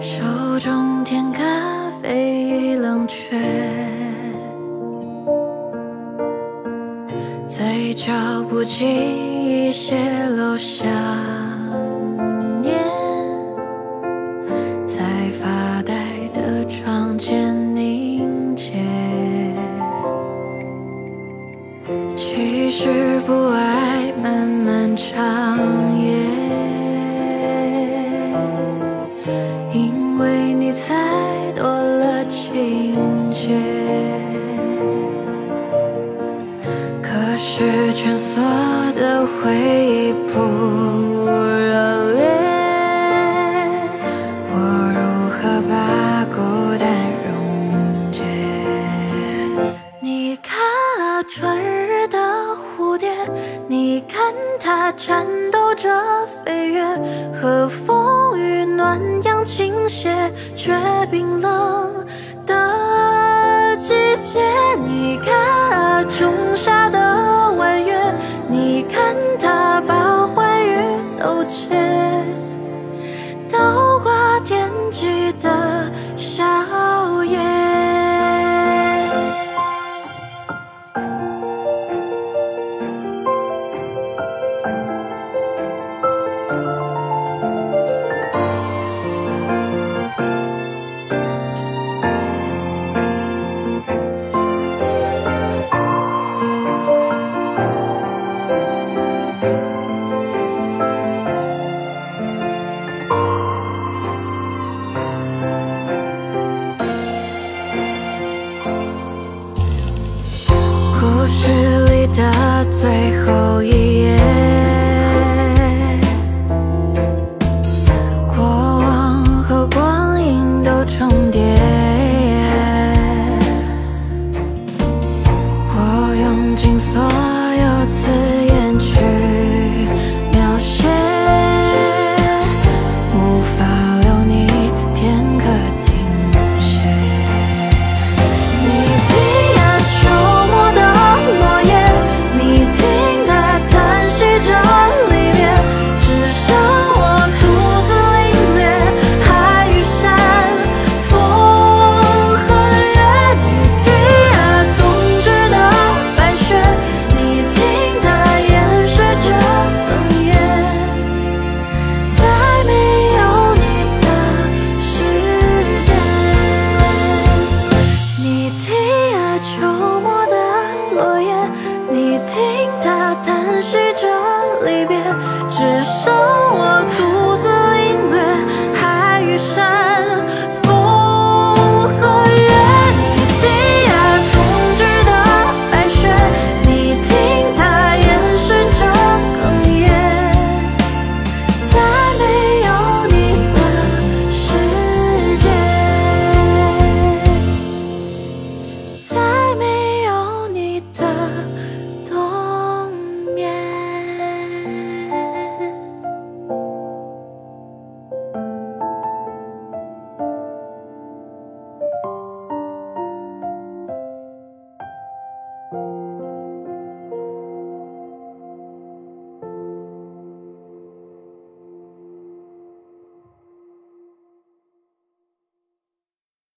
手中甜咖啡已冷却，嘴角不经意泄露下。可是蜷缩的回忆不热烈，我如何把孤单溶解？你看啊，春日的蝴蝶，你看它颤抖着飞跃，和风与暖阳倾斜，却冰见你看故事里的最后一